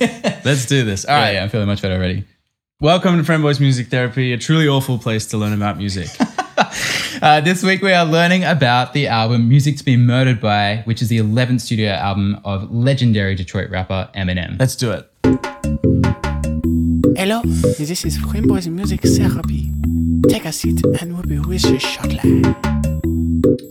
Let's do this. All All right. right, yeah, I'm feeling much better already. Welcome to Friend Boys Music Therapy, a truly awful place to learn about music. Uh, this week we are learning about the album Music to Be Murdered By, which is the 11th studio album of legendary Detroit rapper Eminem. Let's do it. Hello, this is Frameboys Music Therapy. Take a seat and we'll be with you shortly.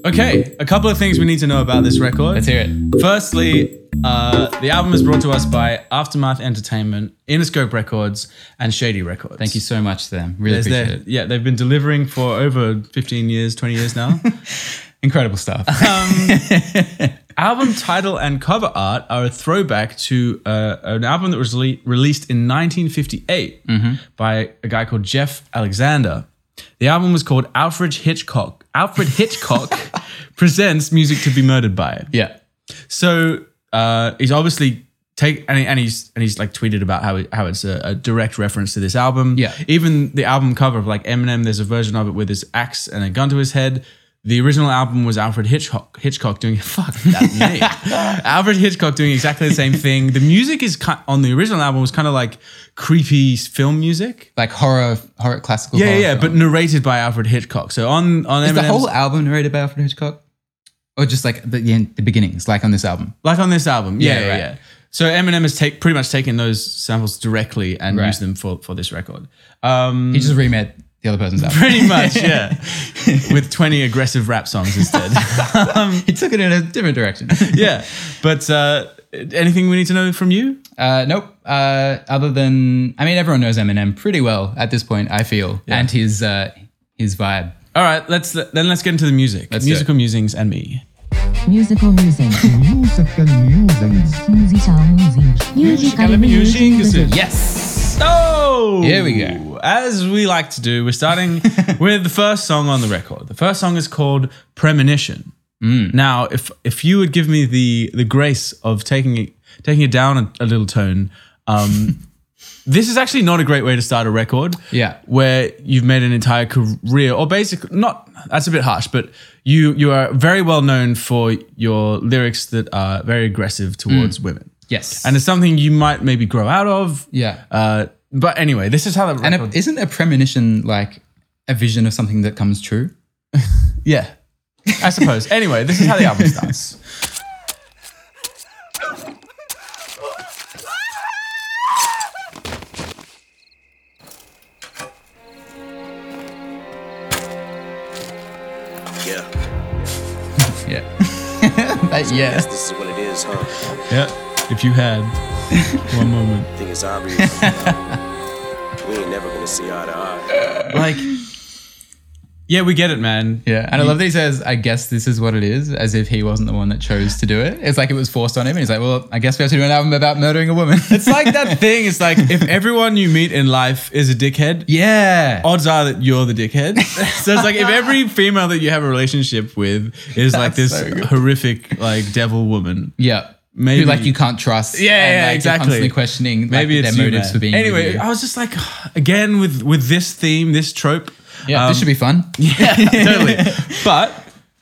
Okay, a couple of things we need to know about this record. Let's hear it. Firstly, uh, the album is brought to us by Aftermath Entertainment, Interscope Records, and Shady Records. Thank you so much to them. Really There's appreciate their- it. yeah, they've been delivering for over 15 years, 20 years now. Incredible stuff. album title and cover art are a throwback to uh, an album that was le- released in 1958 by a guy called Jeff Alexander. The album was called Alfred Hitchcock. Alfred Hitchcock presents music to be murdered by. yeah. So uh, he's obviously take and, he- and he's and he's like tweeted about how it, how it's a, a direct reference to this album. Yeah. Even the album cover of like Eminem, there's a version of it with his axe and a gun to his head. The original album was Alfred Hitchcock Hitchcock doing fuck that name. Alfred Hitchcock doing exactly the same thing. The music is ki- on the original album was kind of like creepy film music. Like horror, horror classical. Yeah, horror yeah, film. but narrated by Alfred Hitchcock. So on on is the whole album narrated by Alfred Hitchcock, or just like the the, the beginnings, like on this album? Like on this album. Yeah, Yeah, yeah, right. yeah. So Eminem has take, pretty much taken those samples directly and Right. used them for, for this record. Um, He just remade the other person's album. pretty much, yeah. With 20 aggressive rap songs instead. he took it in a different direction. yeah. But uh, anything we need to know from you? Uh, nope. Uh, other than, I mean, everyone knows Eminem pretty well at this point. I feel, and his uh, his vibe. All right, let's then let's get into the music. Let's Musical musings and me. Musical musings. Musical musings. Musical musings. Musical musings. Yes. Oh, Here we go. As we like to do, we're starting with the first song on the record. The first song is called Premonition. Mm. Now, if if you would give me the the grace of taking it taking it down a, a little tone, um, this is actually not a great way to start a record. Yeah. where you've made an entire career, or basically not. That's a bit harsh, but you you are very well known for your lyrics that are very aggressive towards women. Yes. And it's something you might maybe grow out of. Yeah. Uh, but anyway, this is how the and record- a, isn't a premonition like a vision of something that comes true? yeah, I suppose. anyway, this is how the album starts. That- yeah. this is what it is, huh? Yeah, if you had one moment, Thing is obvious. we ain't never gonna see eye to eye. like, yeah, we get it, man. Yeah. And I love that he says, I guess this is what it is, as if he wasn't the one that chose to do it. It's like it was forced on him. And he's like, well, I guess we have to do an album about murdering a woman. It's like that thing. It's like if everyone you meet in life is a dickhead, yeah. odds are that you're the dickhead. so it's like if every female that you have a relationship with is like this so horrific like devil woman. Yeah. Maybe- Who, like you can't trust. Yeah, and, yeah, like, you're exactly. constantly questioning like, Maybe their it's you, motives man. for being Anyway. I was just like, again with with this theme, this trope. Yeah, um, this should be fun. Yeah, totally. But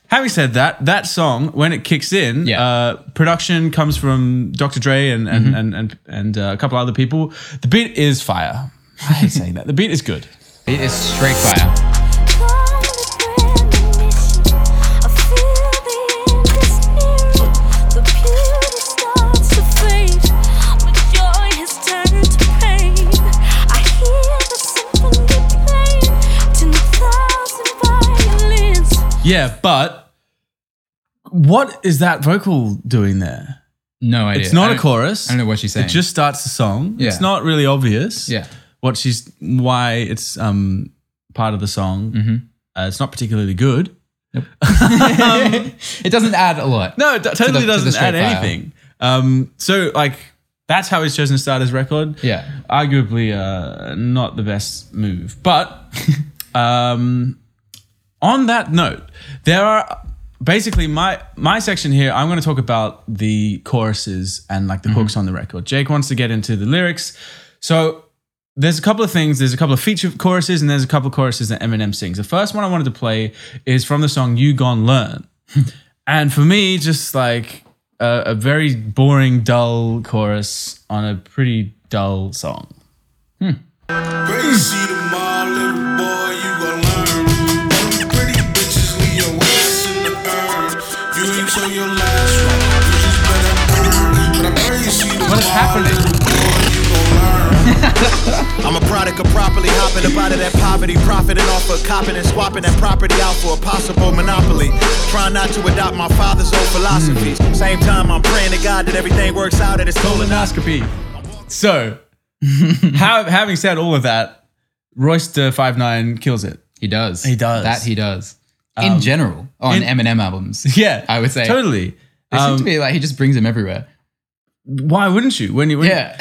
having said that, that song when it kicks in, Yeah. uh, production comes from Dr. Dre and and and and, and uh, a couple other people. The beat is fire. I hate saying that. The beat is good. It is straight fire. Yeah, but what is that vocal doing there? No idea. It's not I a don't- chorus. I don't know what she's saying. It just starts the song. Yeah. It's not really obvious. Yeah. What she's why it's um part of the song. Mm-hmm. Uh, it's not particularly good. it doesn't add a lot. No, it d- totally to the doesn't straight add fire. anything. Um, so like that's how he's chosen to start his record. Yeah. arguably uh, not the best move. But um, on that note, there are basically my my section here. I'm going to talk about the choruses and like the Mm-hmm. hooks on the record. Jake wants to get into the lyrics, so. There's a couple of things. There's a couple of feature choruses, and there's a couple of choruses that Eminem sings. The first one I wanted to play is from the song "You Gone Learn," and for me, just like a, a very boring, dull chorus on a pretty dull song. Crazy What is happening? you gon' learn. I'm a product of properly hopping up out of that poverty, profiting off of copping and swapping that property out for a possible monopoly. Trying not to adopt my father's old philosophies. Same time, I'm praying to God that everything works out at his colonoscopy. So, how, having said all of that, Royce da Five Nine kills it. He does. He does. That he does. In general, on in- Eminem albums. Yeah, I would say. totally. They seem Um, to be like he just brings them everywhere. why wouldn't you? When you when Yeah.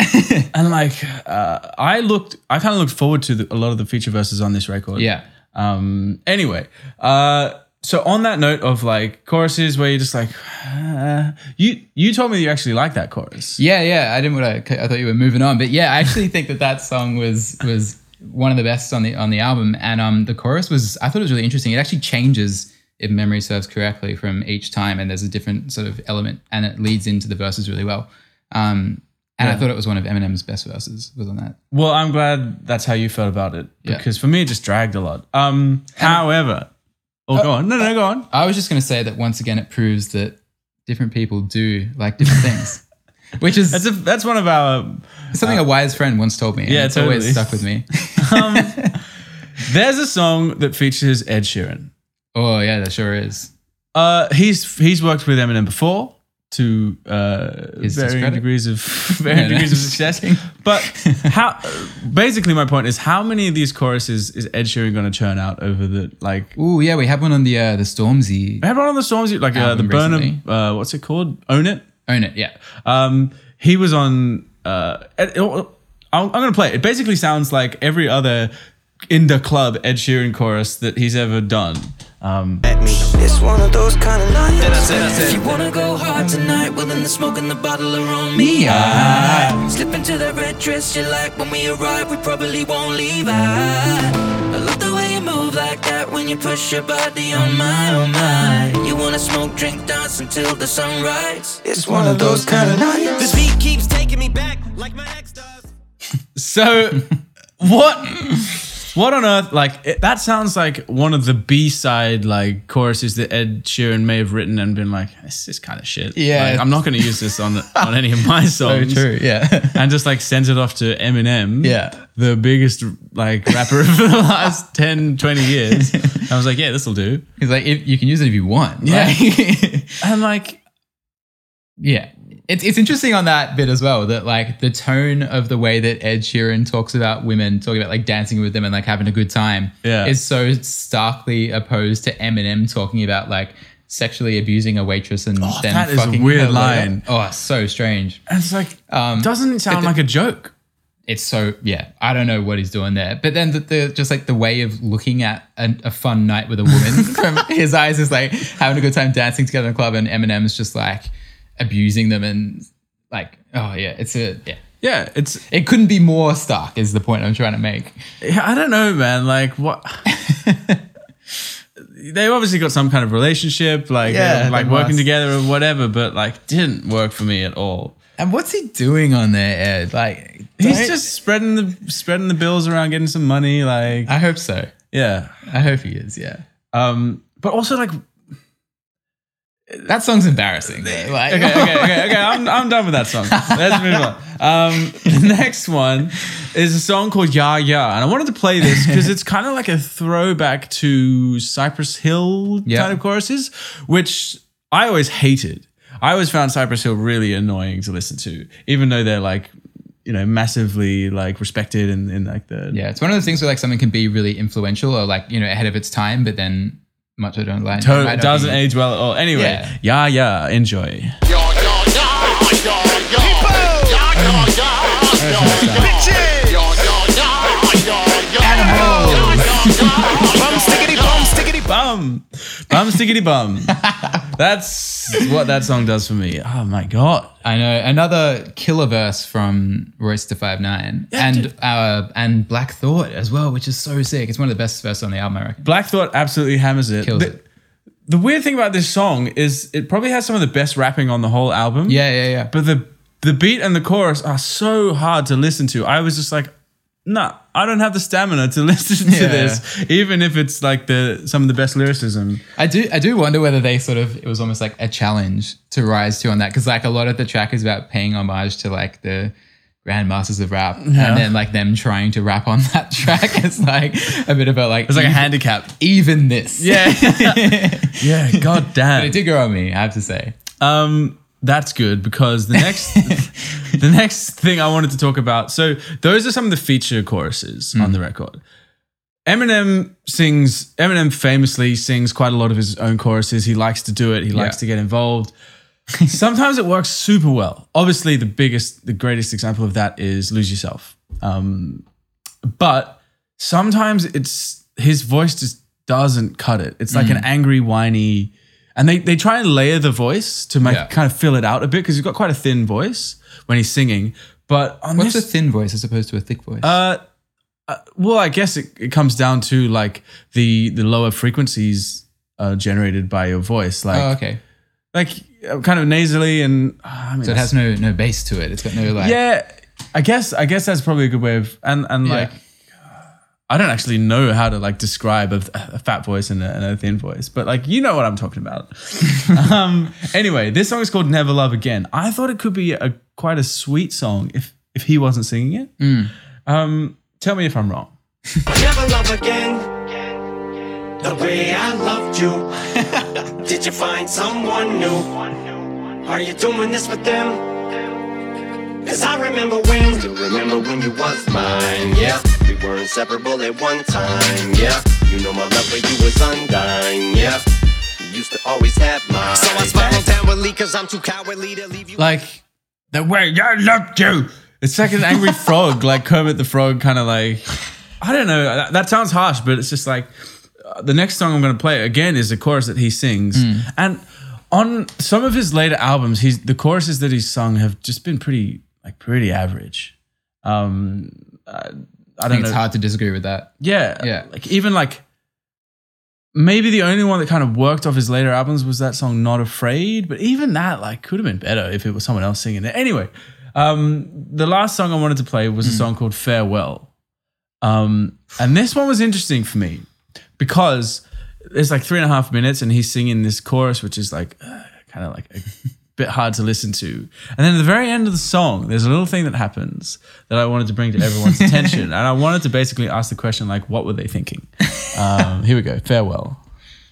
and like uh, I looked, I kind of looked forward to the, a lot of the feature verses on this record. yeah. Um. Anyway, uh. So on that note of like choruses where you're just like, uh, you you told me you actually like that chorus. Yeah, yeah. I didn't want to. I thought you were moving on, but yeah, I actually think that that song was was one of the best on the on the album, and um, the chorus was. I thought it was really interesting. It actually changes, if memory serves correctly, from each time, and there's a different sort of element, and it leads into the verses really well. Um, and I thought it was one of Eminem's best verses. Was on that. Well, I'm glad that's how you felt about it Yeah. because for me it just dragged a lot. Um. However, oh, go on. No, no, go on. I was just going to say that once again, it proves that different people do like different things, which is That's a, that's one of our. something a wise friend once told me. and Yeah, it's always stuck with me. There's a song that features Ed Sheeran. oh yeah, that sure is. Uh, he's he's worked with Eminem before to uh, His varying discredit? degrees of varying degrees of success. But how? Basically, my point is, how many of these choruses is Ed Sheeran going to churn out over the like? Oh yeah, we had one on the uh, the Stormzy. I had one on the songs like uh, the Album recently. Uh, what's it called? Own it. Own it, yeah. Um, he was on. Uh, Ed- I'm, I'm going to play it. It basically sounds like every other in the club Ed Sheeran chorus that he's ever done. Um, It's one of those kind of nights. Then I said, I said, If you wanna go hard tonight, well then the smoke and the bottle are on me. I slip into that red dress you like. When we arrive, we probably won't leave. I, I love the way you move like that when you push your body on my, on my. You wanna smoke, drink, dance until the sunrise. It's one of those kind of nights. This beat keeps taking me back like my ex does. So, what? What on earth? Like it, that sounds like one of the B side like choruses that Ed Sheeran may have written and been like, "This is kind of shit." Yeah. Like, I'm not going to use this on on any of my songs. true. yeah. And just like sends it off to Eminem, Yeah. the biggest like rapper of the last 10, 20 years. I was like, yeah, this will do. He's like, if, you can use it if you want. Yeah. Like- And like, yeah. It's, it's interesting on that bit as well that like the tone of the way that Ed Sheeran talks about women, talking about like dancing with them and like having a good time, Yeah. is so starkly opposed to Eminem talking about like sexually abusing a waitress and Oh, then that is a weird line. Oh, so strange. and it's like, Um, doesn't it sound it- like a joke. it's so yeah i don't know what he's doing there but then the, the just like the way of looking at an, a fun night with a woman from his eyes is like having a good time dancing together in a club and eminem's just like abusing them and like oh yeah it's a yeah Yeah, it's it couldn't be more stark is the point i'm trying to make Yeah, I don't know, man. Like what? they obviously got some kind of relationship, like Yeah, like working must. together or whatever, but like didn't work for me at all. and what's he doing on there ed like He's just spreading the spreading the bills around, getting some money. Like i hope so yeah, i hope he is yeah um, but also like that song's embarrassing though. like okay, okay, okay, okay. I'm I'm done with that song. Let's move on. Um, the next one is a song called "Ya Ya," and I wanted to play this because it's kind of like a throwback to Cypress Hill Yeah. kind of choruses, which I always hated. I always found Cypress Hill really annoying to listen to, even though they're like, you know, massively like respected in, in like the Yeah, it's one of those things where like something can be really influential or like you know ahead of its time, but then much I don't like. To- might not doesn't be- age well at all. Anyway, yeah, yeah, enjoy. Bum stickity bum bum, stickity bum. That's what that song does for me. Oh my god. I know another killer verse from Royce da Five Nine and uh, and Black Thought as well, which is so sick. It's one of the best verses on the album, I reckon. Black Thought absolutely hammers it. Kills The- it. the weird thing about this song is it probably has some of the best rapping on the whole album. Yeah, yeah, yeah. But the the beat and the chorus are so hard to listen to. I was just like, nah, I don't have the stamina to listen to Yeah. this, even if it's like the some of the best lyricism. I do I do wonder whether they sort of it was almost like a challenge to rise to on that because like a lot of the track is about paying homage to like the grandmasters of rap and then like them trying to rap on that track is like a bit of a like It's like a handicap. even this Yeah. yeah, god but damn. it did grow on me I have to say Um, that's good because the next the next thing I wanted to talk about. So those are some of the feature choruses on the record. Eminem sings. Eminem famously sings quite a lot of his own choruses. He likes to do it. He likes to get involved. Sometimes it works super well. Obviously, the biggest, the greatest example of that is "Lose Yourself." Um, but sometimes it's his voice just doesn't cut it. It's like an angry, whiny, and they they try and layer the voice to make Yeah. kind of fill it out a bit because he's got quite a thin voice when he's singing. But on what's a thin voice as opposed to a thick voice uh, uh, well, I guess it, it comes down to like the the lower frequencies uh, generated by your voice, like oh okay like uh, kind of nasally and uh, I mean, so it has no no bass to it it's got no like yeah. I guess I guess that's probably a good way of and and Yeah. like I don't actually know how to like describe a, a fat voice and a, and a thin voice, but like you know what I'm talking about. um, anyway, this song is called "Never Love Again." I thought it could be a quite a sweet song if if he wasn't singing it. Um, tell me if I'm wrong. Never love again the way I loved you. Did you find someone new? Are you doing this with them? Cause I remember when, still remember when you was mine, yeah. We were inseparable at one time, yeah. You know my love for you was undying, yeah. You used to always have my So I spiraled downwardly cause I'm too cowardly to leave you. like the way I loved you. It's like an angry frog, like Kermit the Frog, kind of like I don't know. That, that sounds harsh, but it's just like uh, the next song I'm going to play again is the chorus that he sings, and on some of his later albums, he's the choruses that he's sung have just been pretty like pretty average. Um, I, I I don't think know. it's hard to disagree with that Yeah, Yeah. Like even like maybe the only one that kind of worked off his later albums was that song "Not Afraid," but even that like could have been better if it was someone else singing it. Anyway, um, the last song I wanted to play was a Hmm. song called "Farewell," um, and this one was interesting for me because it's like three and a half minutes, and he's singing this chorus, which is like uh, kind of like a bit hard to listen to. And then at the very end of the song, there's a little thing that happens that I wanted to bring to everyone's attention, and I wanted to basically ask the question like, what were they thinking? Um, here we go. Farewell.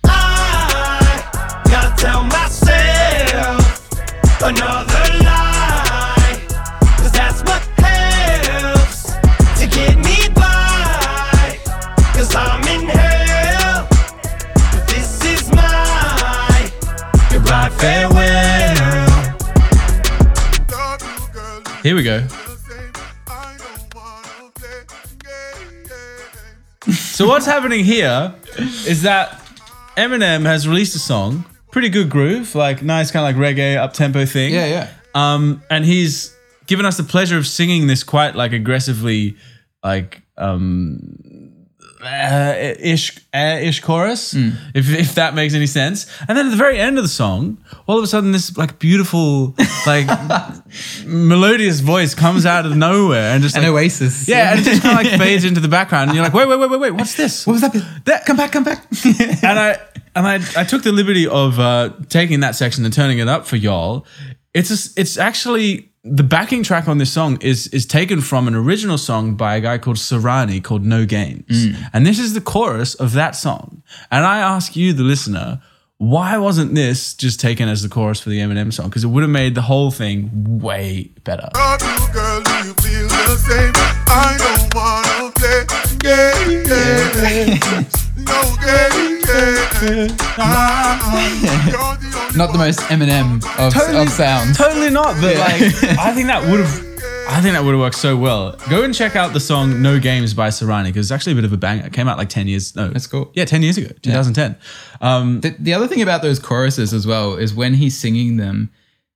I gotta tell myself another go. So what's happening here is that Eminem has released a song, pretty good groove, like nice kind of like reggae up tempo thing. yeah yeah Um, and he's given us the pleasure of singing this quite like aggressively, like um, uh, ish uh, ish chorus, if if that makes any sense. And then at the very end of the song, all of a sudden, this like beautiful, like melodious voice comes out of nowhere and just an like, oasis yeah, and it just kind of like fades into the background, and you're like, wait, wait, wait, wait, wait, what's this? what was that bit? That come back, come back. and I and I I took the liberty of uh, taking that section and turning it up for y'all. It's a, it's actually the backing track on this song is is taken from an original song by a guy called Serani called No Games, mm. and this is the chorus of that song. And I ask you, the listener. Why wasn't this just taken as the chorus for the Eminem song? Because it would have made the whole thing way better. Girl, do you feel the same? I don't wanna play games. No games. You're the only not the most Eminem of, Totally- of sounds Totally not, but Yeah. like I think that would have I think that would have worked so well. Go and check out the song No Games by Serani because it's actually a bit of a banger. It came out like 10 years no. That's cool. Yeah, 10 years ago, 2010. Um The, the other thing about those choruses as well is when he's singing them,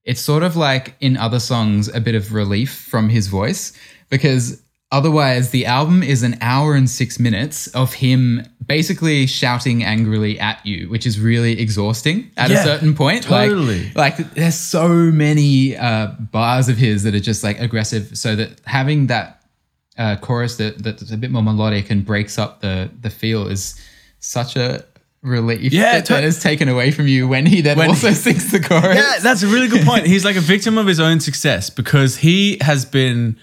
it's sort of like in other songs a bit of relief from his voice because Otherwise, the album is an hour and six minutes of him basically shouting angrily at you, which is really exhausting at Yeah, a certain point. totally. Like, like there's so many uh, bars of his that are just like aggressive. So that having that uh, chorus that that's a bit more melodic and breaks up the the feel is such a relief. Yeah, that, that to- is taken away from you when he then When- also sings the chorus. Yeah, that's a really good point. He's like a victim of his own success because he has been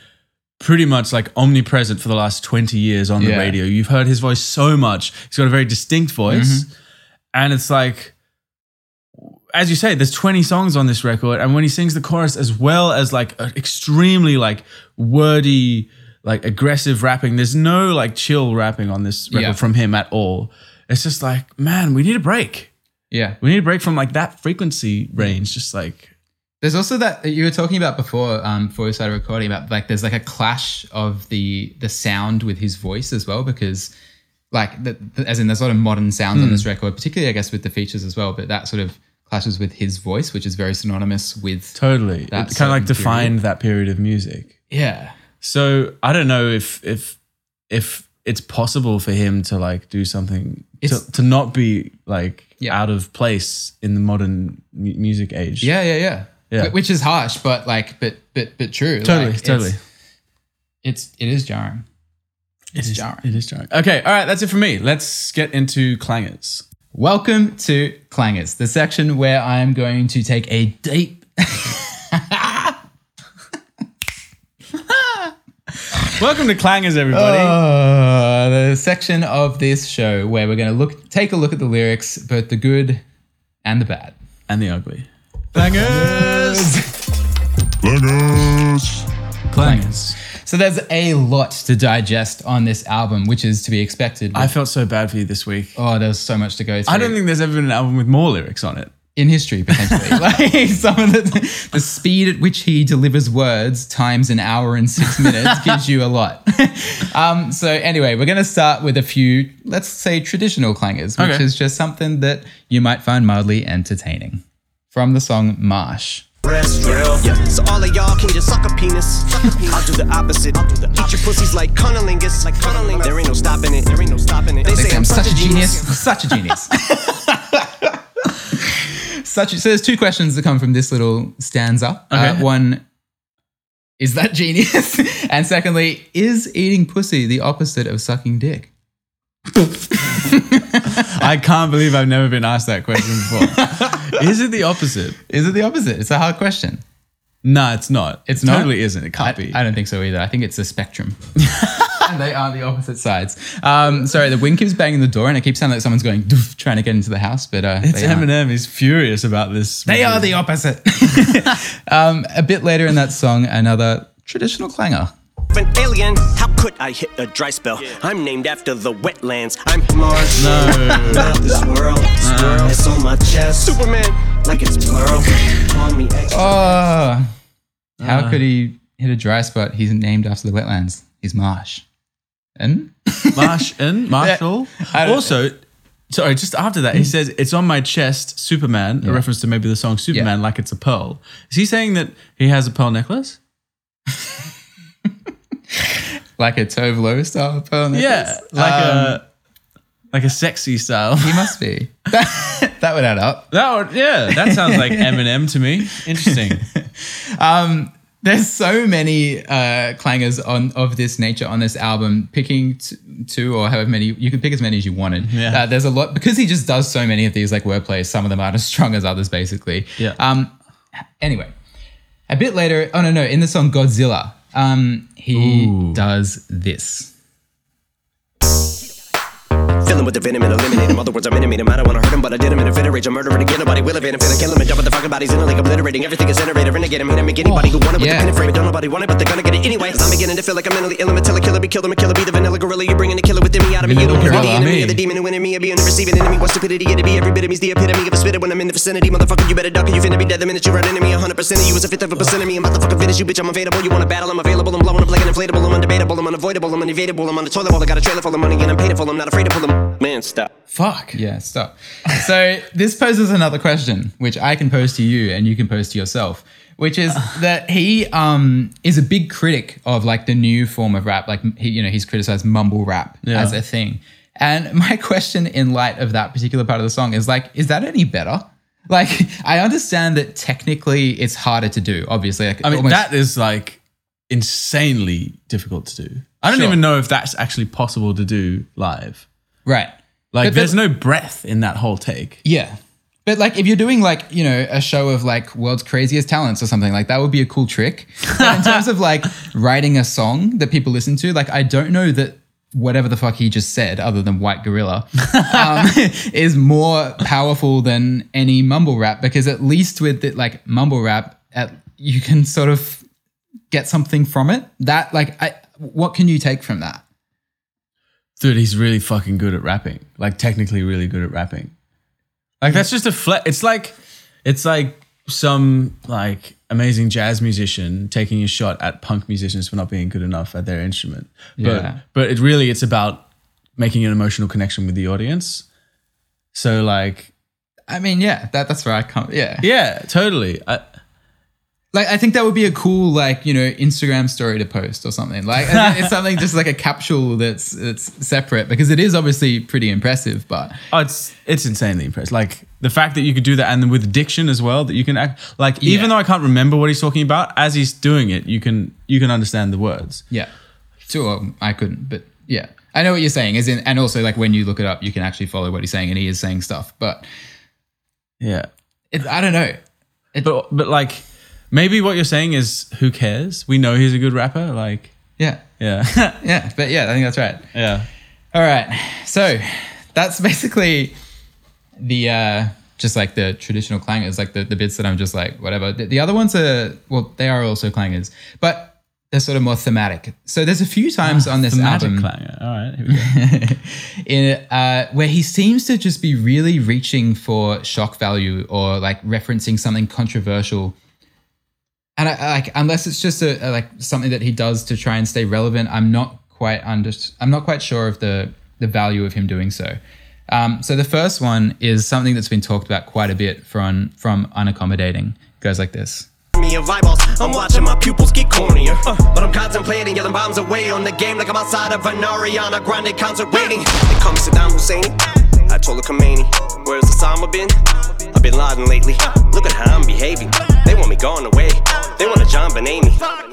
pretty much like omnipresent for the last 20 years on the Yeah. radio. You've heard his voice so much. He's got a very distinct voice. Mm-hmm. And it's like, as you say, there's 20 songs on this record. And when he sings the chorus as well as like extremely like wordy, like aggressive rapping, there's no like chill rapping on this record Yeah. from him at all. It's just like, man, we need a break. yeah. We need a break from like that frequency range. Just like, There's also that you were talking about before, um, before we started recording about like there's like a clash of the the sound with his voice as well because like the, the- as in there's a lot of modern sounds on this record, particularly I guess with the features as well, but that sort of clashes with his voice, which is very synonymous with Totally. It kind of like defined period. that period of music. yeah. So I don't know if if if it's possible for him to like do something to, to not be like Yeah. out of place in the modern mu- music age. Yeah, yeah, yeah. Yeah. Which is harsh, but like, but but but true. Totally, Like, totally. It's, it's it is jarring. It's It is, jarring. it is jarring. Okay, all right, that's it for me. Let's get into clangers. Welcome to Clangers, the section where I'm going to take a deep. Welcome to clangers, everybody. Uh, the section of this show where we're going to look, take a look at the lyrics, both the good and the bad. and the ugly. Clangers. Clangers. Clangers. So there's a lot to digest on this album, which is to be expected. I felt so bad for you this week. oh, there's so much to go through. I don't think there's ever been an album with more lyrics on it. in history potentially. like some of the the speed at which he delivers words times an hour and six minutes gives you a lot. um, so anyway, we're going to start with a few, let's say, traditional clangers, which Okay. is just something that you might find mildly entertaining. From the song Marsh. Breast drill. So all of y'all can just suck a penis. I'll do the opposite. Eat your pussies like cunnilingus. Like cunnilingus. There ain't no stopping it. There ain't no stopping it. They They say say I'm such a genius. such a genius. such a, so there's two questions that come from this little stanza. Uh, one, is that genius? and secondly, is eating pussy the opposite of sucking dick? I can't believe I've never been asked that question before. Is it the opposite? Is it the opposite? It's a hard question. No, it's not. It's it not? totally isn't. It can't I, be. I don't think so either. I think it's a spectrum. and they are the opposite sides. Um, sorry, the wind keeps banging the door and it keeps sounding like someone's going doof, trying to get into the house, but uh, it's. Eminem. He's furious about this. They are the opposite. um, a bit later in that song, another traditional clanger. An alien, how could I hit a dry spell? I'm named after the wetlands. I'm Marsh. No. Not this world. This world is on my chest. Superman, like it's plural. Call me extra. Oh, how Uh. could he hit a dry spot? He's named after the wetlands. He's Marsh. In? Marsh in? Marshall. I don't- also, sorry, just after that, he says it's on my chest, Superman, a reference to maybe the song Superman, like it's a pearl. Is he saying that he has a pearl necklace? like a Tove Lo style pearl necklace. Yeah, like Um, a like a sexy style. He must be. that would add up. That would, yeah, that sounds like Eminem to me. Interesting. Um, there's so many uh, clangers on of this nature on this album. Picking t- two or however many you can pick as many as you wanted. Yeah. Uh, there's a lot because he just does so many of these like wordplays. Some of them aren't as strong as others, basically. Yeah. Um. Anyway, a bit later. Oh no, no. In the song Godzilla, um, he Ooh. does this. Him with the venom and eliminate him. Other words, I'm intimate him. I don't wanna hurt him, but I did him in a fit of rage. I'm murdering again. Nobody will evade him. Finna kill him and jump at the fucking bodies in a lake, obliterating everything is innovator. Renegade him, hit him, make anybody who want it with yeah. the pin and frame. Don't nobody want it, but they're gonna get it anyway. I'm beginning to feel like I'm mentally ill. I'm a killer, killer, be killed. I'm a killer, be the vanilla gorilla. You're bringing the killer within me out of me. You don't hear the enemy of the demon who in me. I be in the receiving enemy. What stupidity it'd be. Every bit of me's the epitome of a spitter when I'm in the vicinity. Motherfucker, you better duck or you finna be dead the minute you run into me. 100% of you is a fifth of a percent of me. I'm about to fucking finish you, bitch. I'm available. You wanna battle? I'm available. I'm blowing up like an inflatable. I'm undebatable. I'm unavoidable. I'm unevadable. I'm on the toilet bowl. I got a trailer full of money and I'm paid it full. I'm not afraid to pull them. Man, stop. Fuck. Yeah, stop. so this poses another question, which I can pose to you and you can pose to yourself, which is that he um is a big critic of like the new form of rap. Like he, you know, he's criticized mumble rap Yeah. as a thing. And my question in light of that particular part of the song is like, is that any better? Like, I understand that technically it's harder to do, obviously. Like, I mean, almost- that is like insanely difficult to do. I don't Sure. even know if that's actually possible to do live. Right. Like, But- there's no breath in that whole take. Yeah. But like if you're doing like, you know, a show of like world's craziest talents or something, like that would be a cool trick. But in terms of like writing a song that people listen to, like I don't know that whatever the fuck he just said, other than white gorilla, um, is more powerful than any mumble rap because at least with it, like mumble rap, at, you can sort of get something from it. That like, I, what can you take from that? Dude, he's really fucking good at rapping. Like, technically, really good at rapping. Like, that's just a flat. It's like, it's like some like amazing jazz musician taking a shot at punk musicians for not being good enough at their instrument. But Yeah. but it really it's about making an emotional connection with the audience. So like, I mean, yeah, that that's where I come. Yeah, yeah, totally. I, like I think that would be a cool like you know Instagram story to post or something. Like it's something just like a capsule that's that's separate because it is obviously pretty impressive. But Oh, it's it's insanely impressive. Like the fact that you could do that, and then with diction as well, that you can act like Yeah. even though I can't remember what he's talking about, as he's doing it, you can you can understand the words. yeah, sure, I couldn't, but yeah, I know what you're saying. Is in and also like when you look it up, you can actually follow what he's saying, and he is saying stuff. But Yeah, it, I don't know. but but like maybe what you're saying is who cares? We know he's a good rapper. Like Yeah, yeah, yeah, but yeah, I think that's right. yeah. All right. So that's basically the uh just like the traditional clangers, like the, the bits that I'm just like, whatever. The, the other ones are well, they are also clangers, but they're sort of more thematic. So there's a few times on this album clanger. All right, here we go. in uh, where he seems to just be really reaching for shock value or like referencing something controversial. And I, like, unless it's just a, a like something that he does to try and stay relevant, I'm not quite under. I'm not quite sure of the the value of him doing so. Um, so the first one is something that's been talked about quite a bit from from unaccommodating. It goes like this. I'm watching my pupils get cornier. Uh, but I'm contemplating, yelling bombs away on the game like I'm outside of an Ariana Grande concert waiting. They call me Saddam Hussein. Khomeini. Where's? I've Laden lately. Look at how I'm behaving. They want me gone away. They want a JonBenét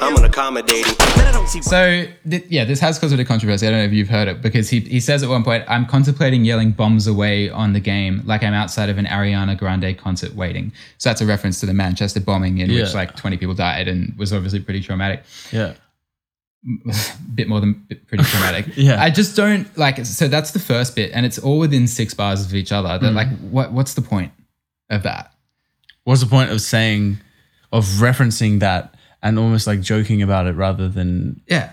I'm unaccommodating. Man, I don't see So th- yeah, this has caused a bit of controversy. I don't know if you've heard it because he he says at one point, "I'm contemplating yelling bombs away on the game like I'm outside of an Ariana Grande concert waiting." So that's a reference to the Manchester bombing in which like 20 people died and was obviously pretty traumatic. Yeah, bit more than pretty traumatic. Yeah. I just don't like. So that's the first bit, and it's all within six bars of each other. That mm. like, what what's the point of that? what's the point of saying, of referencing that and almost like joking about it rather than Yeah,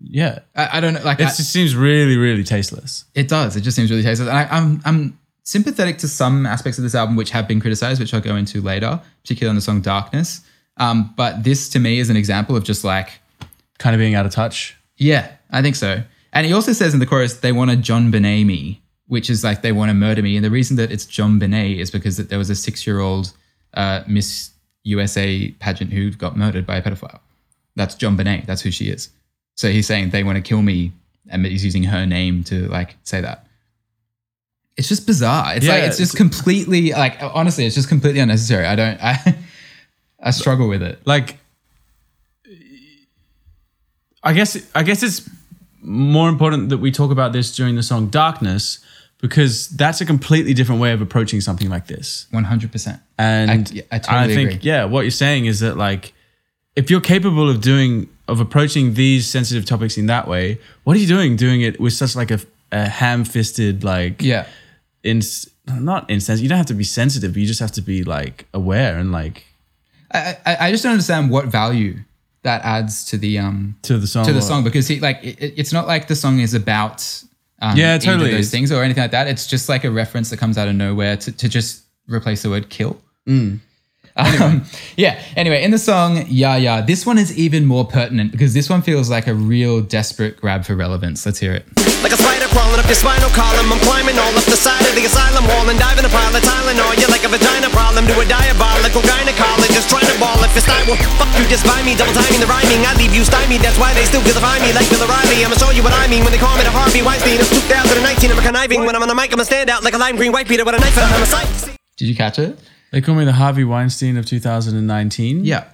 yeah? I, I don't know. Like, It I- just seems really really tasteless. It does. It just seems really tasteless. And I, I'm I'm sympathetic to some aspects of this album which have been criticized, which I'll go into later, particularly on the song Darkness. Um, but this to me is an example of just like, Kind of being out of touch. yeah, I think so. And he also says in the chorus, they want to JonBenét me, which is like they want to murder me. And the reason that it's JonBenét is because that there was a six year old uh, Miss USA pageant who got murdered by a pedophile. That's JonBenét. That's who she is. So he's saying they want to kill me, and he's using her name to like say that. It's just bizarre. It's like it's just it's- completely like honestly, it's just completely unnecessary. I don't. I I struggle with it. like I guess I guess it's more important that we talk about this during the song Darkness because that's a completely different way of approaching something like this. One hundred percent. And I- I totally think agree. yeah, what you're saying is that like if you're capable of doing of approaching these sensitive topics in that way, what are you doing doing it with such like a, a ham-fisted like Yeah. in not insensitive. You don't have to be sensitive, but you just have to be like aware and like I, I I just don't understand what value that adds to the um to the song. to the song because he like it- it's not like the song is about um, Yeah, totally. those things or anything like that. It's just like a reference that comes out of nowhere to, to just replace the word kill. Um, yeah. Anyway, in the song "Yeah Yeah," this one is even more pertinent because this one feels like a real desperate grab for relevance. Let's hear it. Like a spider crawling up your spinal column. I'm climbing all up the side of the asylum wall and diving a pile of Tylenol. You're like a vagina problem to a diabolical gynecologist trying to ball if it's time. Well, fuck you, just buy me. Double timing the rhyming. I leave you stymied. That's why they still vilify me like Bill O'Reilly. I'ma show you what I mean when they call me the Harvey Weinstein of 2019. I'm a conniving. When I'm on the mic, I'm a standout like a lime green white Peter with a knife and I'm a sight. Did you catch it? They call me the Harvey Weinstein of 2019. Yeah.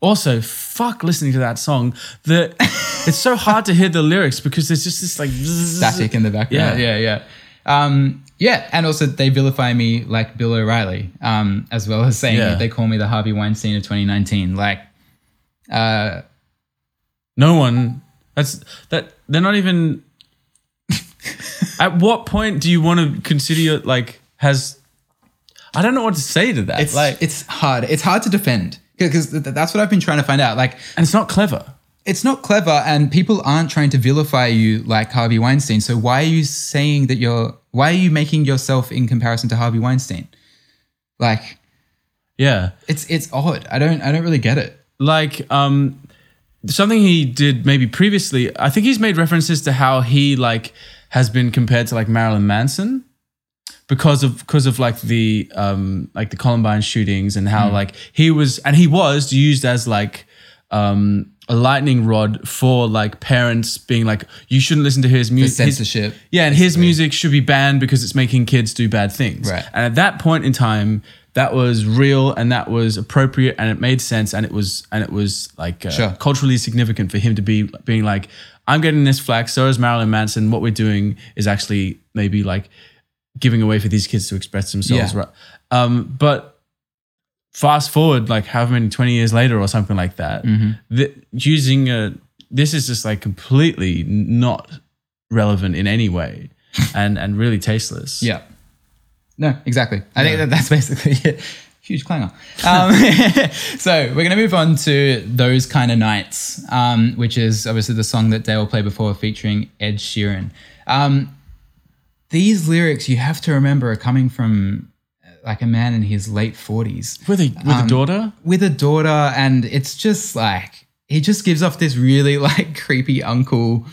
Also, fuck listening to that song. The it's so hard to hear the lyrics because there's just this like Static in the background. Yeah, yeah. Um, yeah, and also they vilify me like Bill O'Reilly, um, as well as saying Yeah. that they call me the Harvey Weinstein of 2019. Like, uh, No one. That's that. They're not even. At what point do you want to consider your like has? I don't know what to say to that. it's like, it's hard. It's hard to defend because that's what I've been trying to find out. Like, and it's not clever. it's not clever, and people aren't trying to vilify you like Harvey Weinstein. So why are you saying that you're? Why are you making yourself in comparison to Harvey Weinstein? Like, Yeah, it's it's odd. I don't I don't really get it. like um, something he did maybe previously. I think he's made references to how he like has been compared to like Marilyn Manson because of because of like the um like the Columbine shootings and how like he was and he was used as like um a lightning rod for like parents being like you shouldn't listen to his music censorship. yeah and his music should be banned because it's making kids do bad things Right. and at that point in time that was real and that was appropriate and it made sense and it was and it was like uh, Sure. culturally significant for him to be being like i'm getting this flack so is marilyn manson what we're doing is actually maybe like giving a way for these kids to express themselves Yeah. right um but fast forward like however many 20 years later or something like that Mm-hmm. the, using a this is just like completely not relevant in any way and and really tasteless Yeah. No, exactly. I think that that's basically it. Huge clanger. Um, so we're going to move on to Those Kind of Nights, um, which is obviously the song that Dale played before featuring Ed Sheeran. Um, these lyrics, you have to remember, are coming from uh, like a man in his late 40s with a with a daughter? with a daughter and it's just like he just gives off this really like creepy uncle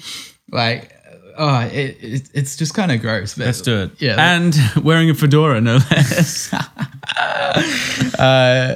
like oh it, it it's just kind of gross but let's do it. yeah. And wearing a fedora no less. Uh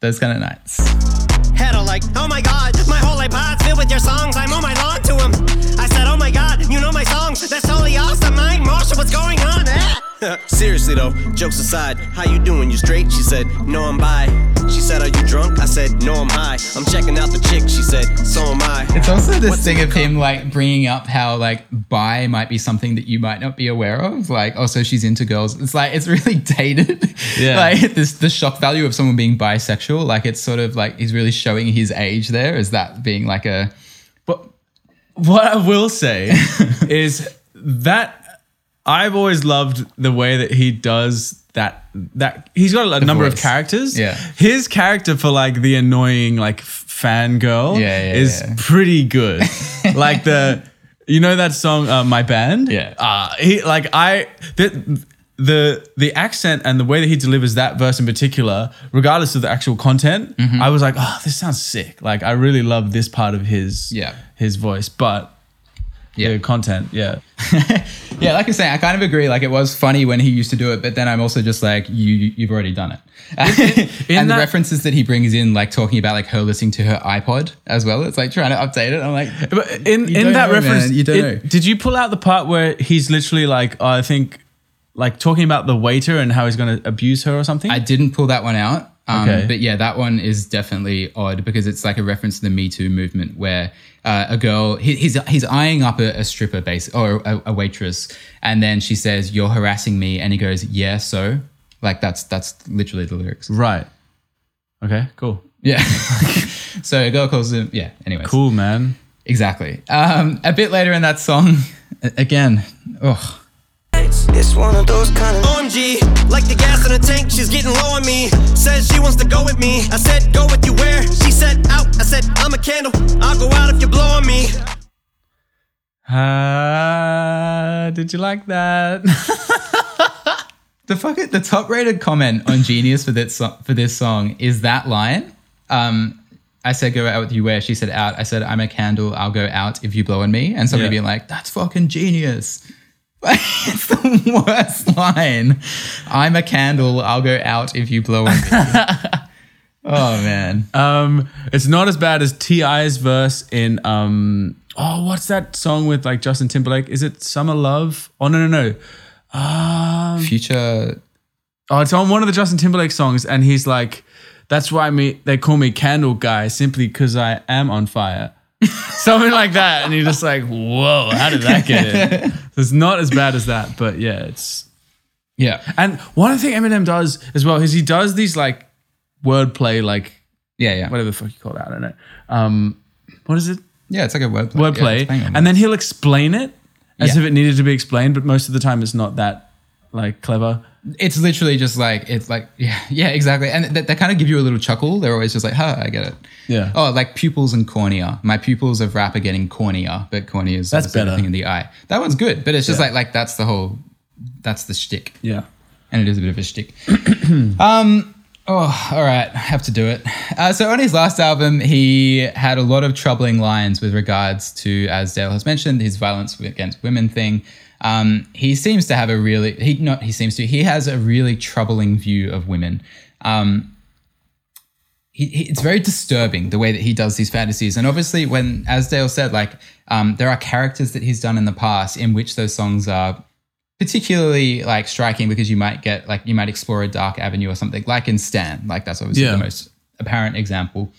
those kind of nights Head on like, oh my god, my whole iPod's filled with your songs. I mow my lawn to them. I said, oh my god, you know my songs. That's totally awesome. Mine, Marshall, what's going on? Eh? Seriously though, jokes aside, how you doing? You straight? She said, no, I'm bi. She said, are you drunk? I said, no, I'm high. I'm checking out the chick. She said, so am I. it's also this What's thing of him like bringing up how like bi might be something that you might not be aware of like oh, also she's into girls it's like it's really dated Yeah. like this the shock value of someone being bisexual like it's sort of like he's really showing his age there. Is that being like a But what I will say is that I've always loved the way that he does that. That he's got a number of characters. Yeah. his character for like the annoying like fan girl Yeah, yeah, is yeah. pretty good. like the you know that song uh, my band Yeah. uh, he like I the the the accent and the way that he delivers that verse in particular, regardless of the actual content, Mm-hmm. I was like, oh, this sounds sick. Like I really love this part of his Yeah. his voice, but Yeah. the content, yeah, yeah, like I say, I kind of agree. Like it was funny when he used to do it, but then I'm also just like, you, you've already done it. and the references that he brings in, like talking about like her listening to her iPod as well. It's like trying to update it. I'm like, But in in that know, reference, man. You don't it- know. did you pull out the part where he's literally like, oh, I think, like talking about the waiter and how he's going to abuse her or something? I didn't pull that one out. Um, Okay. But yeah, that one is definitely odd because it's like a reference to the Me Too movement where uh, a girl, he, he's, he's eyeing up a, a stripper base or a, a waitress. And then she says, you're harassing me. And he goes, yeah, so like that's, that's literally the lyrics. right. Okay. Cool. Yeah. so a girl calls him, yeah, anyways. Cool, man. Exactly. Um, a bit later in that song, again, oh, It's one of those kind of OMG, like the gas in the tank, she's getting low on me. Says she wants to go with me. I said, go with you where? She said, out. I said, I'm a candle. I'll go out if you blow on me. Uh, did you like that? the fucking the top rated comment on Genius for this so- for this song is that line. Um, I said go out with you where she said out. I said I'm a candle. I'll go out if you blow on me. And somebody Yeah. being like, that's fucking genius. it's the worst line. I'm a candle. I'll go out if you blow on me. oh man. Um, it's not as bad as T.I.'s verse in um. Oh, what's that song with like Justin Timberlake? Is it Summer Love? Oh no no no. Um, Future. oh, it's on one of the Justin Timberlake songs, and he's like, "That's why me they call me Candle Guy simply because I am on fire." Something like that, and you're just like, "Whoa, how did that get in?" So it's not as bad as that, but yeah, it's Yeah. and one thing Eminem does as well is he does these like wordplay, like Yeah. Yeah. whatever the fuck you call it, I don't know. Um, what is it? Yeah. It's like a wordplay. Wordplay, on and then he'll explain it as Yeah. if it needed to be explained, but most of the time it's not that like clever. it's literally just like it's like yeah yeah exactly and they, they kind of give you a little chuckle they're always just like huh i get it Yeah. oh like pupils and cornea my pupils of rap are getting cornea but cornea is That's better. thing in the eye that one's good but it's just Yeah. like like that's the whole that's the shtick Yeah. and it is a bit of a shtick um oh all right i have to do it uh, so on his last album he had a lot of troubling lines with regards to as dale has mentioned his violence against women thing um, he seems to have a really he not he seems to he has a really troubling view of women um, he, he, it's very disturbing the way that he does these fantasies. And obviously, when, as Dale said, like um, there are characters that he's done in the past in which those songs are particularly like striking because you might get like you might explore a dark avenue or something, like in Stan. Like that's obviously Yeah. the most apparent example.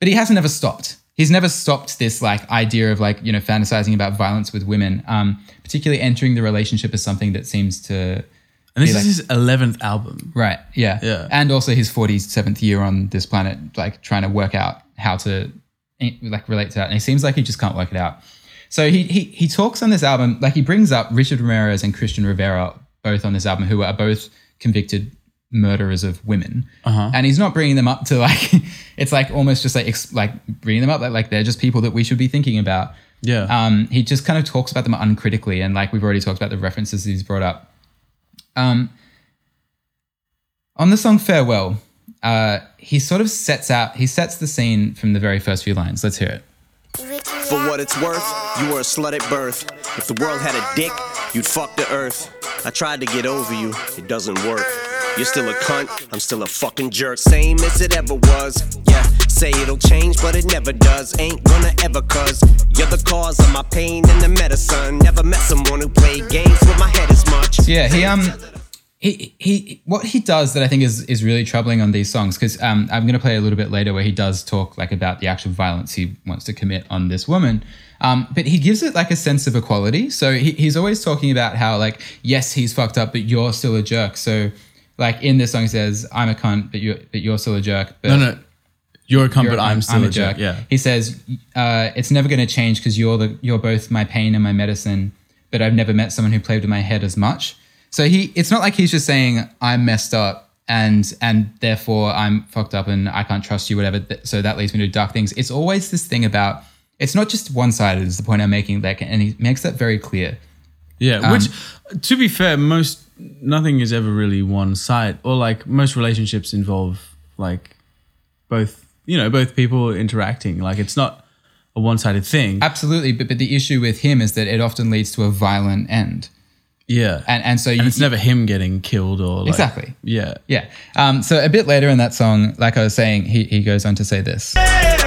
But he hasn't ever stopped. He's never stopped this like idea of like you know fantasizing about violence with women, um, particularly entering the relationship as something that seems to And this is like- his eleventh album. Right. Yeah. Yeah. And also his 47th year on this planet, like trying to work out how to eh, like relate to that. And it seems like he just can't work it out. So he he he talks on this album, like he brings up Richard Ramirez and Christian Rivera both on this album, who are both convicted murderers of women. Uh-huh. And he's not bringing them up to like, it's like almost just like ex- like bringing them up like, like they're just people that we should be thinking about. Yeah. Um, he just kind of talks about them uncritically, and like we've already talked about the references he's brought up. Um, on the song "Farewell," uh, he sort of sets out, he sets the scene from the very first few lines. Let's hear it. For what it's worth, you were a slut at birth. If the world had a dick, you'd fuck the earth. I tried to get over you, it doesn't work. You're still a cunt, I'm still a fucking jerk. Same as it ever was. Yeah, say it'll change, but it never does. Ain't gonna ever, cuz you're the cause of my pain and the medicine. Never met someone who played games with my head as much. So yeah, he um he he what he does that I think is is really troubling on these songs because um I'm gonna play a little bit later where he does talk like about the actual violence he wants to commit on this woman. Um, but he gives it like a sense of equality. So he, he's always talking about how like yes he's fucked up, but you're still a jerk. So like in this song he says I'm a cunt, but you but you're still a jerk. But no, no. You're a cunt, you're- but I'm still a jerk. Yeah. He says, uh, "It's never going to change because you're the you're both my pain and my medicine, but I've never met someone who played with my head as much." So he, it's not like he's just saying I'm messed up and and therefore I'm fucked up and I can't trust you, whatever. So that leads me to dark things. It's always this thing about it's not just one sided. Is the point I'm making? Like, and he makes that very clear. Yeah, Um, which to be fair, most nothing is ever really one side, or like most relationships involve like both, you know, both people interacting. Like it's not a one-sided thing. Absolutely, but but the issue with him is that it often leads to a violent end. Yeah, And and so you, and it's never him getting killed or like, Exactly. Yeah, Yeah. Um, so a bit later in that song, like I was saying, he, he goes on to say this. Wanna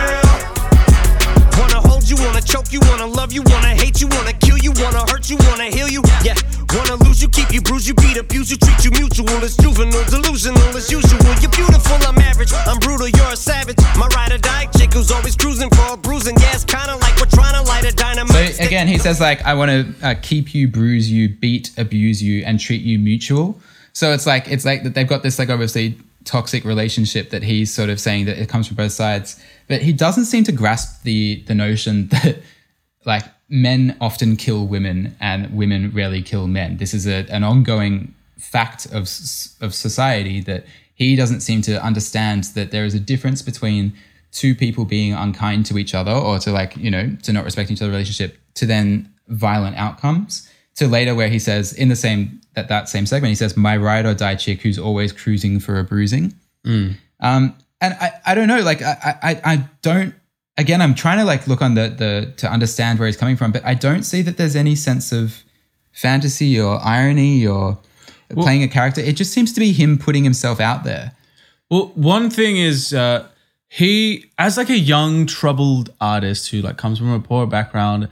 hold you, wanna choke you, wanna love you, wanna hate you, wanna kill you, wanna hurt you, wanna heal you. Yeah, wanna lose you, keep you, bruise you, beat, abuse you, treat you mutual. It's juvenile, delusional as usual. You're beautiful, I'm average, I'm brutal, you're a savage. My ride or die chick who's always cruising for a bruising. Yeah, it's kinda like we're trying to light a dynamite. So again, he says like, I want to uh, keep you, bruise you, beat, abuse you, and treat you mutual. So it's like it's like that they've got this like obviously toxic relationship that he's sort of saying that it comes from both sides, but he doesn't seem to grasp the the notion that like men often kill women and women rarely kill men. This is a, an ongoing fact of of society that he doesn't seem to understand that there is a difference between two people being unkind to each other or to like you know to not respect each other's relationship to then violent outcomes to later where he says in the same that that same segment he says my ride or die chick who's always cruising for a bruising. Um, and I, I don't know, like I, I, I don't. Again, I'm trying to like look on the the to understand where he's coming from, but I don't see that there's any sense of fantasy or irony or playing a character. It just seems to be him putting himself out there. Well, one thing is uh, he, as like a young troubled artist who like comes from a poor background,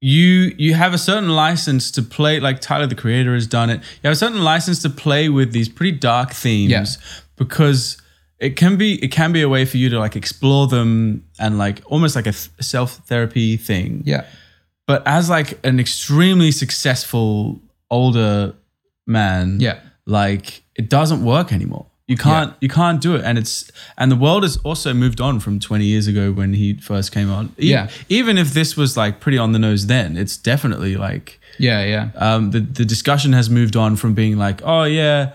you you have a certain license to play. Like Tyler, the creator, has done it. You have a certain license to play with these pretty dark themes Yeah. because it can be it can be a way for you to like explore them and like almost like a self therapy thing. Yeah. But as like an extremely successful older man, Yeah. like it doesn't work anymore. You can't you can't do it, and it's and the world has also moved on from 20 years ago when he first came on. E- Yeah. even if this was like pretty on the nose then, it's definitely like Yeah, yeah. um, the the discussion has moved on from being like, oh yeah,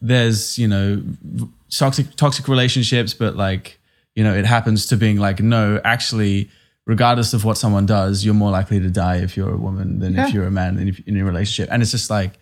there's you know toxic toxic relationships, but like you know it happens to being like no, actually, regardless of what someone does, you're more likely to die if you're a woman than Yeah. if you're a man in, in a relationship, and it's just like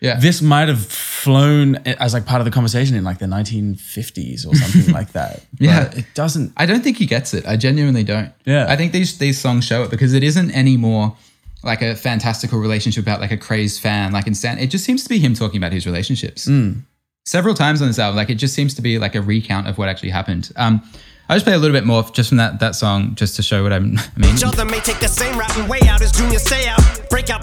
Yeah. this might have flown as like part of the conversation in like the 1950s or something like that. But Yeah. it doesn't. I don't think he gets it. I genuinely don't. Yeah. I think these these songs show it because it isn't anymore like a fantastical relationship about like a crazed fan. Like instead, it just seems to be him talking about his relationships. Mm. Several times on this album, like it just seems to be like a recount of what actually happened. Um, I'll just play a little bit more just from that that song just to show what I'm, I mean. Each other may take the same route and way out as Junior say out. Break out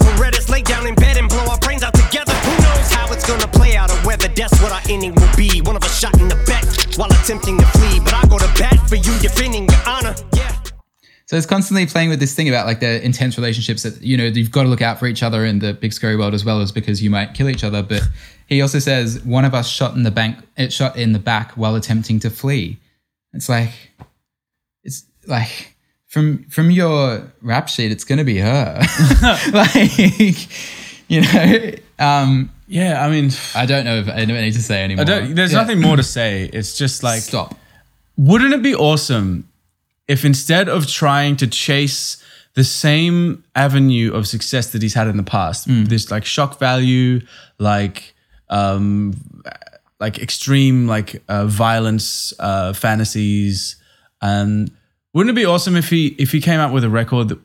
lay down in bed and blow our brains out together. Who knows how it's gonna play out or whether that's what our ending will be. One of us shot in the back while attempting to flee. But I go to bat for you, defending your honor. Yeah. So it's constantly playing with this thing about like the intense relationships that you know you've got to look out for each other in the big scary world as well as because you might kill each other. But he also says one of us shot in the bank, it shot in the back while attempting to flee. It's like it's like from from your rap sheet, it's gonna be her. like you know, um, Yeah, I mean, I don't know if I don't need to say anymore. I don't, there's Yeah. nothing more to say. It's just like Stop. Wouldn't it be awesome if instead of trying to chase the same avenue of success that he's had in the past, this like shock value, like um like extreme like uh, violence uh fantasies. And wouldn't it be awesome if he if he came out with a record that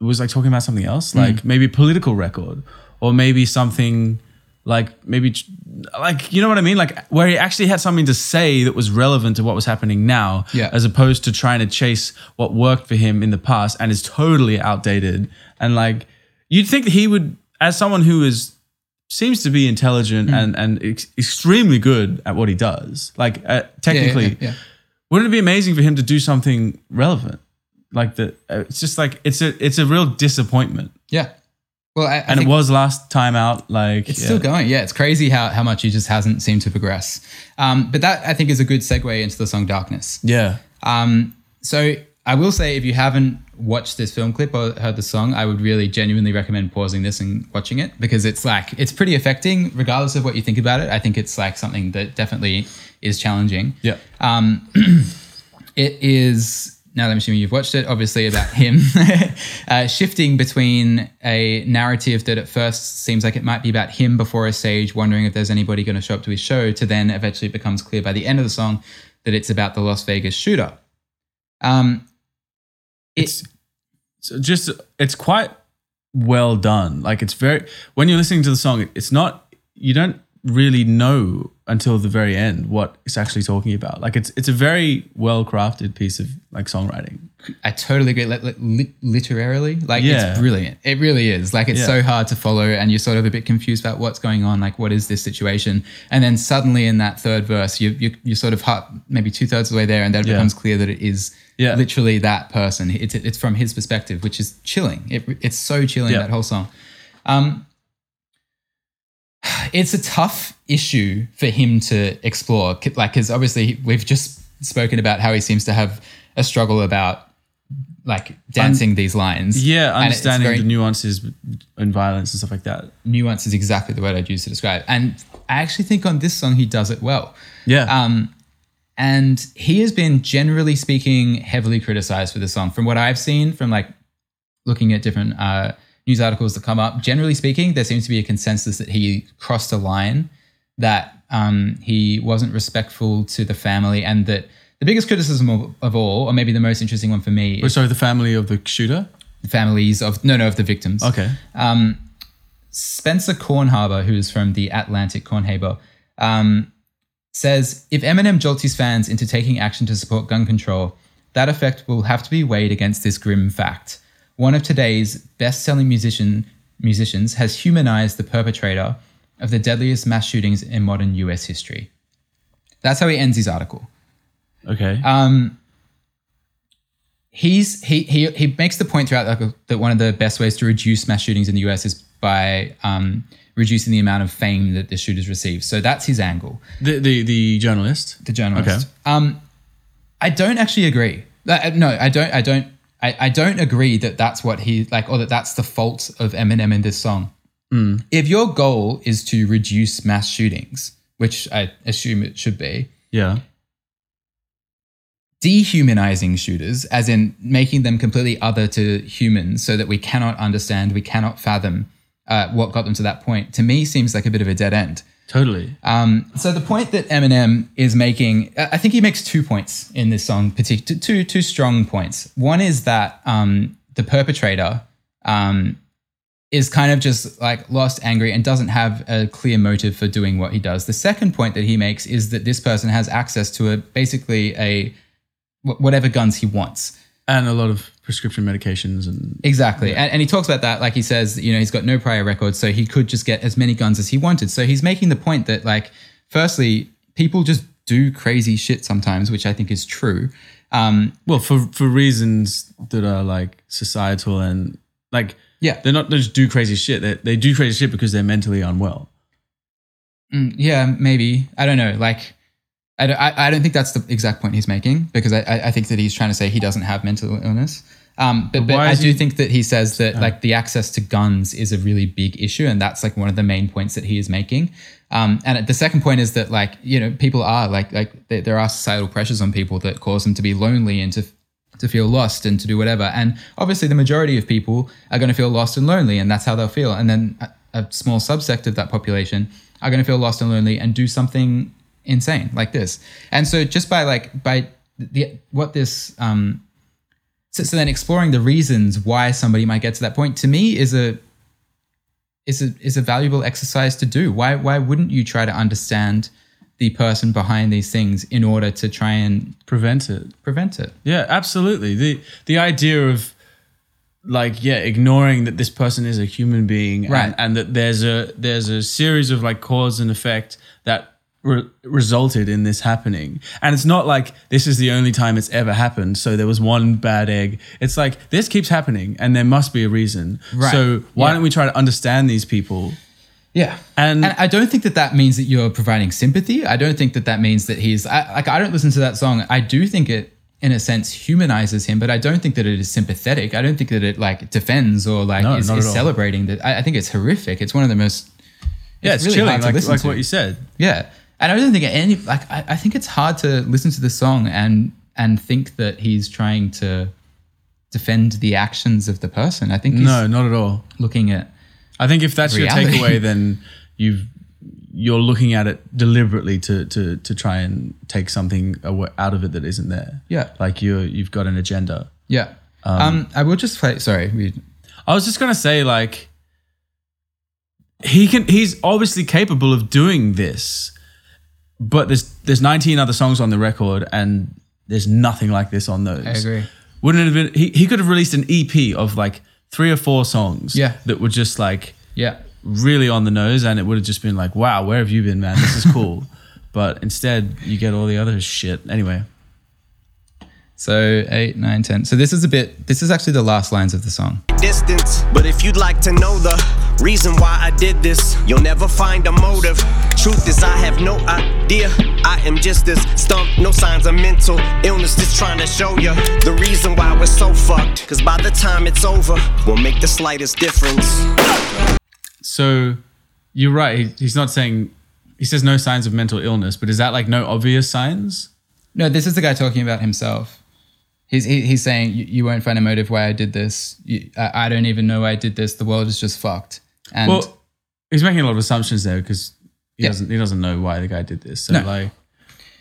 was like talking about something else? Like maybe a political record or maybe something like maybe like you know what I mean? Like where he actually had something to say that was relevant to what was happening now Yeah. as opposed to trying to chase what worked for him in the past and is totally outdated. And like you'd think that he would as someone who is seems to be intelligent and and ex- extremely good at what he does like uh, Yeah, yeah, technically yeah, yeah. wouldn't it be amazing for him to do something relevant like the uh, it's just like it's a it's a real disappointment Yeah. Well, I, I and it was last time out like It's still going. Yeah, it's crazy how, how much he just hasn't seemed to progress. Um, but that I think is a good segue into the song Darkness. yeah Um, so I will say if you haven't watched this film clip or heard the song, I would really genuinely recommend pausing this and watching it because it's like it's pretty affecting regardless of what you think about it. I think it's like something that definitely is challenging. yeah Um, it is now that I'm assuming you've watched it, obviously about him uh, shifting between a narrative that at first seems like it might be about him before a stage, wondering if there's anybody going to show up to his show, to then eventually it becomes clear by the end of the song that it's about the Las Vegas shooter. Um, it's so just it's quite well done. Like it's very when you're listening to the song it's not you don't really know until the very end what it's actually talking about like it's it's a very well crafted piece of like songwriting I totally agree. Like, like, lit- literarily, like Yeah. it's brilliant. It really is. Like it's Yeah. so hard to follow, and you're sort of a bit confused about what's going on. Like, what is this situation? And then suddenly, in that third verse, you you you sort of hot, maybe two thirds of the way there, and then it Yeah. becomes clear that it is Yeah. literally that person. It's it's from his perspective, which is chilling. It, it's so chilling that whole song. Um, it's a tough issue for him to explore. Like, because obviously we've just spoken about how he seems to have a struggle about like dancing these lines. yeah understanding very- the nuances and violence and stuff like that nuance is exactly the word I'd use to describe. And I actually think on this song he does it well. yeah Um, and he has been generally speaking heavily criticized for this song. From what I've seen, from like looking at different uh, news articles that come up, generally speaking, there seems to be a consensus that he crossed a line, that um, he wasn't respectful to the family, and that the biggest criticism of, of all, or maybe the most interesting one for me, Oh, is sorry, the family of the shooter. the families of no, no, of the victims. Okay. Um, Spencer Kornhaber, who's from the Atlantic Kornhaber, um, says if Eminem jolts his fans into taking action to support gun control, that effect will have to be weighed against this grim fact. One of today's best-selling musician musicians has humanized the perpetrator of the deadliest mass shootings in modern U.S. history. That's how he ends his article. Okay. Um, he's he he he makes the point throughout that one of the best ways to reduce mass shootings in the U.S. is by um, reducing the amount of fame that the shooters receive. So that's his angle. the, the the journalist. The journalist. Okay. Um, I don't actually agree. Uh, no, I don't. I don't. I, I don't agree that that's what he like, or that that's the fault of Eminem in this song. If your goal is to reduce mass shootings, which I assume it should be, Yeah. dehumanizing shooters, as in making them completely other to humans so that we cannot understand, we cannot fathom uh, what got them to that point, to me seems like a bit of a dead end. Totally. Um, so the point that Eminem is making, I think he makes two points in this song, partic- two, two strong points. One is that um, the perpetrator um, is kind of just like lost, angry, and doesn't have a clear motive for doing what he does. The second point that he makes is that this person has access to a basically a whatever guns he wants. And a lot of prescription medications and Exactly. And, and he talks about that. Like he says, you know, he's got no prior record, so he could just get as many guns as he wanted. So he's making the point that, like, firstly, people just do crazy shit sometimes, which I think is true. Um, well for for reasons that are like societal and like Yeah. they're not they just do crazy shit. They they do crazy shit because they're mentally unwell. mm, yeah, maybe. I don't know. Like, I don't, I, I don't think that's the exact point he's making because I, I think that he's trying to say he doesn't have mental illness. Um, but, But but I do he- think that he says that like the access to guns is a really big issue, and that's like one of the main points that he is making. Um, and the second point is that like you know people are like like there there are societal pressures on people that cause them to be lonely and to to feel lost and to do whatever. And obviously, the majority of people are going to feel lost and lonely, and that's how they'll feel. And then a, a small subsect of that population are going to feel lost and lonely and do something insane like this. And so, just by like by the what this um, so, so then exploring the reasons why somebody might get to that point to me is a is a is a valuable exercise to do. Why why wouldn't you try to understand the person behind these things in order to try and Prevent it. prevent it? Yeah, absolutely. The the idea of like yeah, ignoring that this person is a human being and- Right. and, that there's a there's a series of like cause and effect that re- resulted in this happening. And it's not like this is the only time it's ever happened. So there was one bad egg. It's like this keeps happening and there must be a reason. Right. So why Yeah. don't we try to understand these people? Yeah. And, And I don't think that that means that you're providing sympathy. I don't think that that means that he's I, like I don't listen to that song. I do think it in a sense humanizes him, but I don't think that it is sympathetic. I don't think that it like defends or like No, is, is celebrating that. I, I think it's horrific. It's one of the most yeah, it's, really chilling, hard to like, like what you said. Yeah, and I don't think any like I, I think it's hard to listen to the song and and think that he's trying to defend the actions of the person. I think he's No, not at all. looking at I think if that's Reality. your takeaway, then you've you're looking at it deliberately to to to try and take something out of it that isn't there. Yeah. like you you've got an agenda. yeah. Um, I will just play. Sorry, we, I was just gonna say like he can he's obviously capable of doing this, but there's there's 19 other songs on the record and there's nothing like this on those. I agree. Wouldn't it have been? He he could have released an EP of like three or four songs. Yeah. that were just like yeah. really on the nose and it would have just been like, wow, where have you been, man? This is cool. but instead, you get all the other shit. Anyway, So eight, nine, ten. So this is a bit. This is actually the last lines of the song. distance. But if you'd like to know the reason why I did this, you'll never find a motive. Truth is, I have no idea. I am just this stumped, no signs of mental illness. Just trying to show you the reason why we're so fucked. Cause by the time it's over, we'll make the slightest difference. so you're right. He's not saying, he says no signs of mental illness, but is that like no obvious signs? No, this is the guy talking about himself. He's he, he's saying you, you won't find a motive why I did this. You, I, I don't even know why I did this. The world is just fucked. And well, he's making a lot of assumptions there because he Yeah. doesn't he doesn't know why the guy did this. So No. like,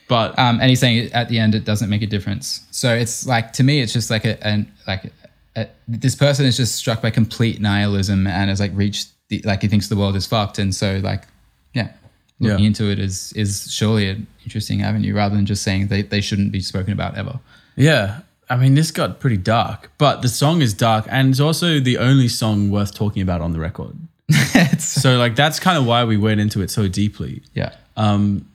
but um, and he's saying at the end it doesn't make a difference. So it's like to me, it's just like a, an like a, this person is just struck by complete nihilism and has like reached the like he thinks the world is fucked, and so like yeah, looking Yeah. into it is is surely an interesting avenue rather than just saying they they shouldn't be spoken about ever. yeah, I mean this got pretty dark, but the song is dark and it's also the only song worth talking about on the record. so like that's kind of why we went into it so deeply. Yeah, Um,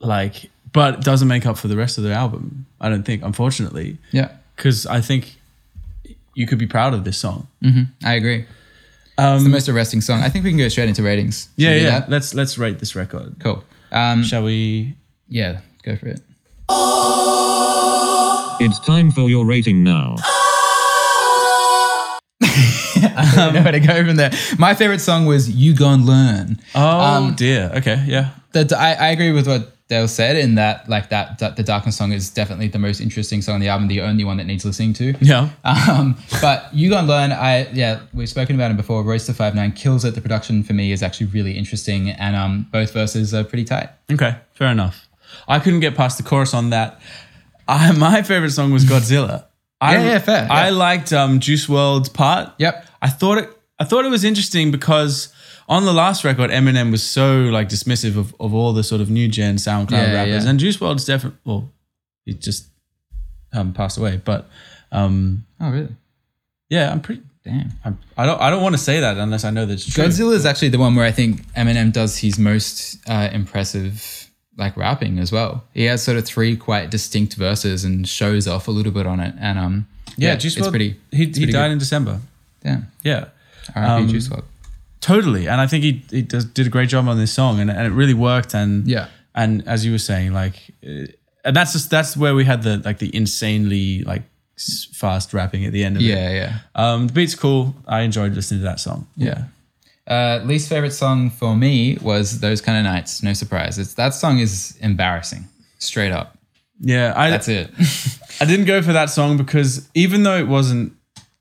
like, but it doesn't make up for the rest of the album. I don't think, unfortunately, yeah, because I think you could be proud of this song. I agree. it's the most arresting song. I think we can go straight into ratings. Should Um, Yeah, yeah. that? Let's let's rate this record. Cool. Um, Shall we? yeah, go for it. It's time for your rating now. I don't know where to go from there. My favorite song was "You Gon Learn." Oh Um, dear. Okay. Yeah. that I, I agree with what Dale said in that like that, that the darkness song is definitely the most interesting song on the album, the only one that needs listening to. Yeah. Um, but you gonna learn. I yeah, we've spoken about it before. Royce da Five Nine kills it. The production for me is actually really interesting, and um, both verses are pretty tight. Okay. Fair enough. I couldn't get past the chorus on that. I, my favorite song was Godzilla. I, Yeah, yeah, fair, I yeah. liked um, Juice WRLD's part. Yep. I thought it. I thought it was interesting because on the last record, Eminem was so like dismissive of, of all the sort of new gen SoundCloud Yeah, rappers, and Juice WRLD's definitely well, he just um, passed away. But um, Oh really? yeah, I'm pretty. Damn. I'm, I don't. I don't want to say that unless I know that's true. Godzilla is actually the one where I think Eminem does his most uh, impressive like rapping as well. He has sort of three quite distinct verses and shows off a little bit on it. And um, Yeah, yeah, Juice it's WRLD. pretty. He, it's he pretty died good. in December. Damn. Yeah. R.I.P. Um, Juice WRLD. Totally, and I think he he does, did a great job on this song, and, and it really worked. And Yeah. and as you were saying, like, uh, and that's just that's where we had the like the insanely like fast rapping at the end of it. Yeah, yeah. Um, the beat's cool. I enjoyed listening to that song. Yeah. Uh, least favorite song for me was "Those Kind of Nights." No surprise. It's that song is embarrassing, straight up. Yeah, I That's it. I didn't go for that song because even though it wasn't,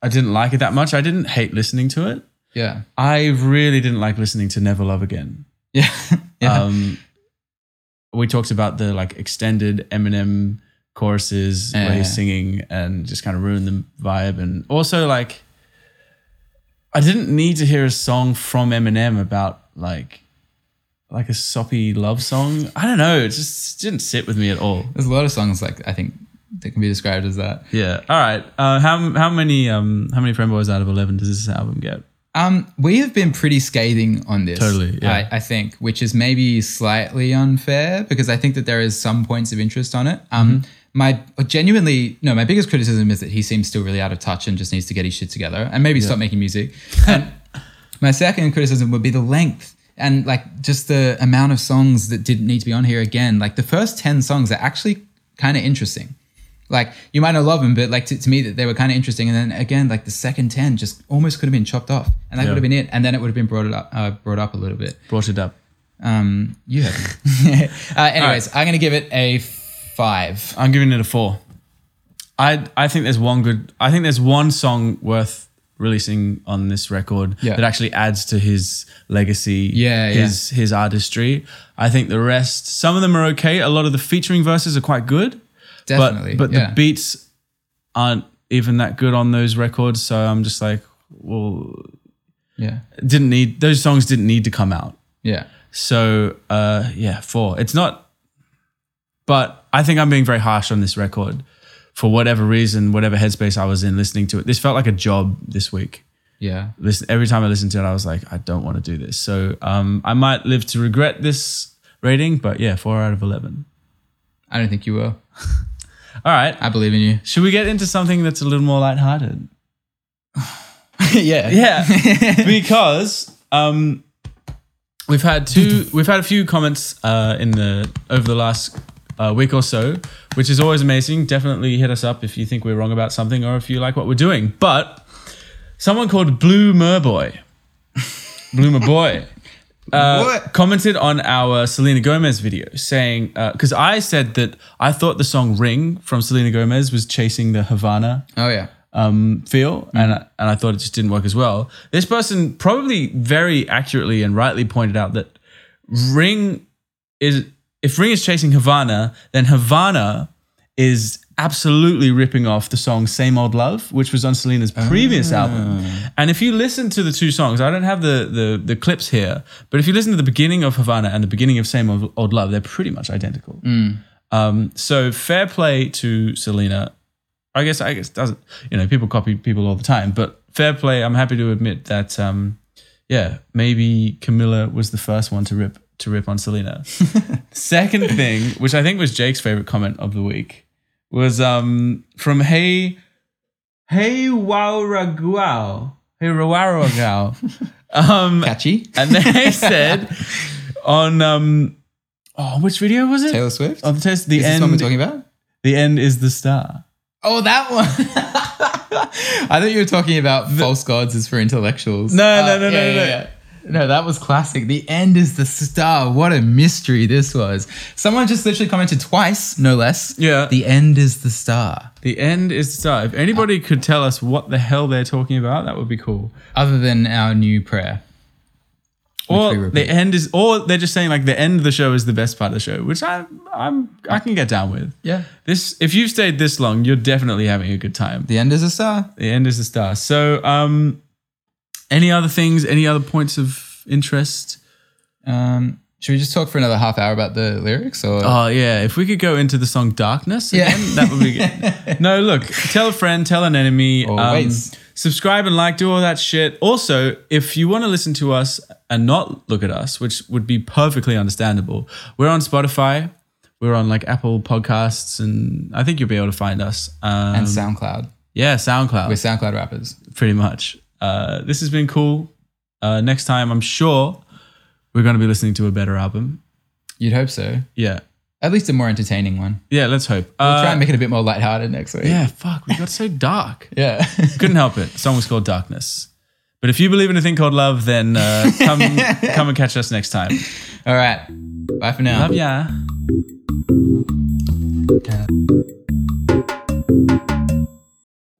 I didn't like it that much. I didn't hate listening to it. yeah, I really didn't like listening to Never Love Again. yeah, yeah. Um, we talked about the like extended Eminem choruses where Yeah. he's singing and just kind of ruined the vibe. And also, like, I didn't need to hear a song from Eminem about like like a soppy love song. I don't know. It just didn't sit with me at all. There's a lot of songs like I think that can be described as that. Yeah. All right. Uh, how how many um how many friend boys out of eleven does this album get? Um, we have been pretty scathing on this. Totally, yeah. I, I think, which is maybe slightly unfair because I think that there is some points of interest on it. Um, Mm-hmm. My genuinely no, my biggest criticism is that he seems still really out of touch and just needs to get his shit together and maybe stop making music. And my second criticism would be the length and like just the amount of songs that didn't need to be on here again. Like the first ten songs are actually kind of interesting. Like you might not love them, but like to, to me that they were kind of interesting. And then again, like the second ten just almost could have been chopped off, and that Yeah. would have been it. And then it would have been brought it up, uh, brought up a little bit. Brought it up. Um, you have. uh, anyways, I'm gonna give it a five. I'm giving it a four. I I think there's one good. I think there's one song worth releasing on this record Yeah. that actually adds to his legacy. Yeah, yeah. his his artistry. I think the rest, some of them are okay. A lot of the featuring verses are quite good. Definitely, but but yeah. the beats aren't even that good on those records. So I'm just like, well, Yeah, didn't need those songs didn't need to come out. yeah, So uh, yeah, four. It's not, but I think I'm being very harsh on this record for whatever reason, whatever headspace I was in listening to it. This felt like a job this week. yeah. Listen, every time I listened to it, I was like, I don't want to do this. So um, I might live to regret this rating, but yeah, four out of eleven. I don't think you will. All right, I believe in you. should we get into something that's a little more lighthearted? yeah, Yeah, because um, we've had two, we've had a few comments uh, in the over the last uh, week or so, which is always amazing. Definitely hit us up if you think we're wrong about something or if you like what we're doing. But someone called Blue Merboy, Blue Merboy, uh, commented on our Selena Gomez video saying, because I said that I thought the song Ring from Selena Gomez was chasing the Havana Oh yeah. um, feel, Mm-hmm. and, I, and I thought it just didn't work as well. This person probably very accurately and rightly pointed out that Ring is, if Ring is chasing Havana, then Havana is absolutely ripping off the song Same Old Love, which was on Selena's previous Ah. album. And if you listen to the two songs, I don't have the, the the clips here, but if you listen to the beginning of Havana and the beginning of Same Old, Old Love, they're pretty much identical. Mm. Um, so fair play to Selena. I guess I guess doesn't you know people copy people all the time, but fair play. I'm happy to admit that um, yeah, maybe Camila was the first one to rip to rip on Selena. Second thing, which I think was Jake's favorite comment of the week, was um from Hey Hey Wauraguao. Hey Rawaragao. um Catchy. and they said on um oh which video was it? Taylor Swift. On the test the Is this end one we're talking about? the end is the star. Oh, that one. I thought you were talking about false gods is for intellectuals. No, no, no, no, no. yeah. No, that was classic. The end is the star. What a mystery this was. Someone just literally commented twice, no less. Yeah. The end is the star. The end is the star. If anybody could tell us what the hell they're talking about, that would be cool. Other than our new prayer. Or the end is, or they're just saying like the end of the show is the best part of the show, which I, I'm, I can get down with. Yeah. This, if you've stayed this long, you're definitely having a good time. The end is a star. The end is the star. So, um, any other things? Any other points of interest? Um, should we just talk for another half hour about the lyrics? Or Oh yeah, if we could go into the song "Darkness" Yeah. that would be good. no, look, tell a friend, tell an enemy. um, subscribe and like, do all that shit. Also, if you want to listen to us and not look at us, which would be perfectly understandable, we're on Spotify. We're on like Apple Podcasts, and I think you'll be able to find us. Um, and SoundCloud. yeah, SoundCloud. We're SoundCloud rappers. pretty much. Uh, this has been cool. Uh, next time, I'm sure we're going to be listening to a better album. You'd hope so. Yeah, At least a more entertaining one. yeah. Let's hope. We'll Uh, try and make it a bit more lighthearted next week. Yeah, fuck, we got so dark. Yeah. Couldn't help it. The song was called Darkness. But if you believe in a thing called love, then uh, come come and catch us next time. All right. Bye for now. Love ya.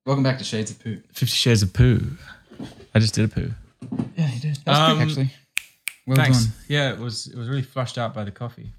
Welcome back to Shades of Poo. Fifty Shades of Poo. I just did a poo. Yeah, you did. That was Um, quick, actually. Well Thanks. done. Yeah, it was it was really flushed out by the coffee.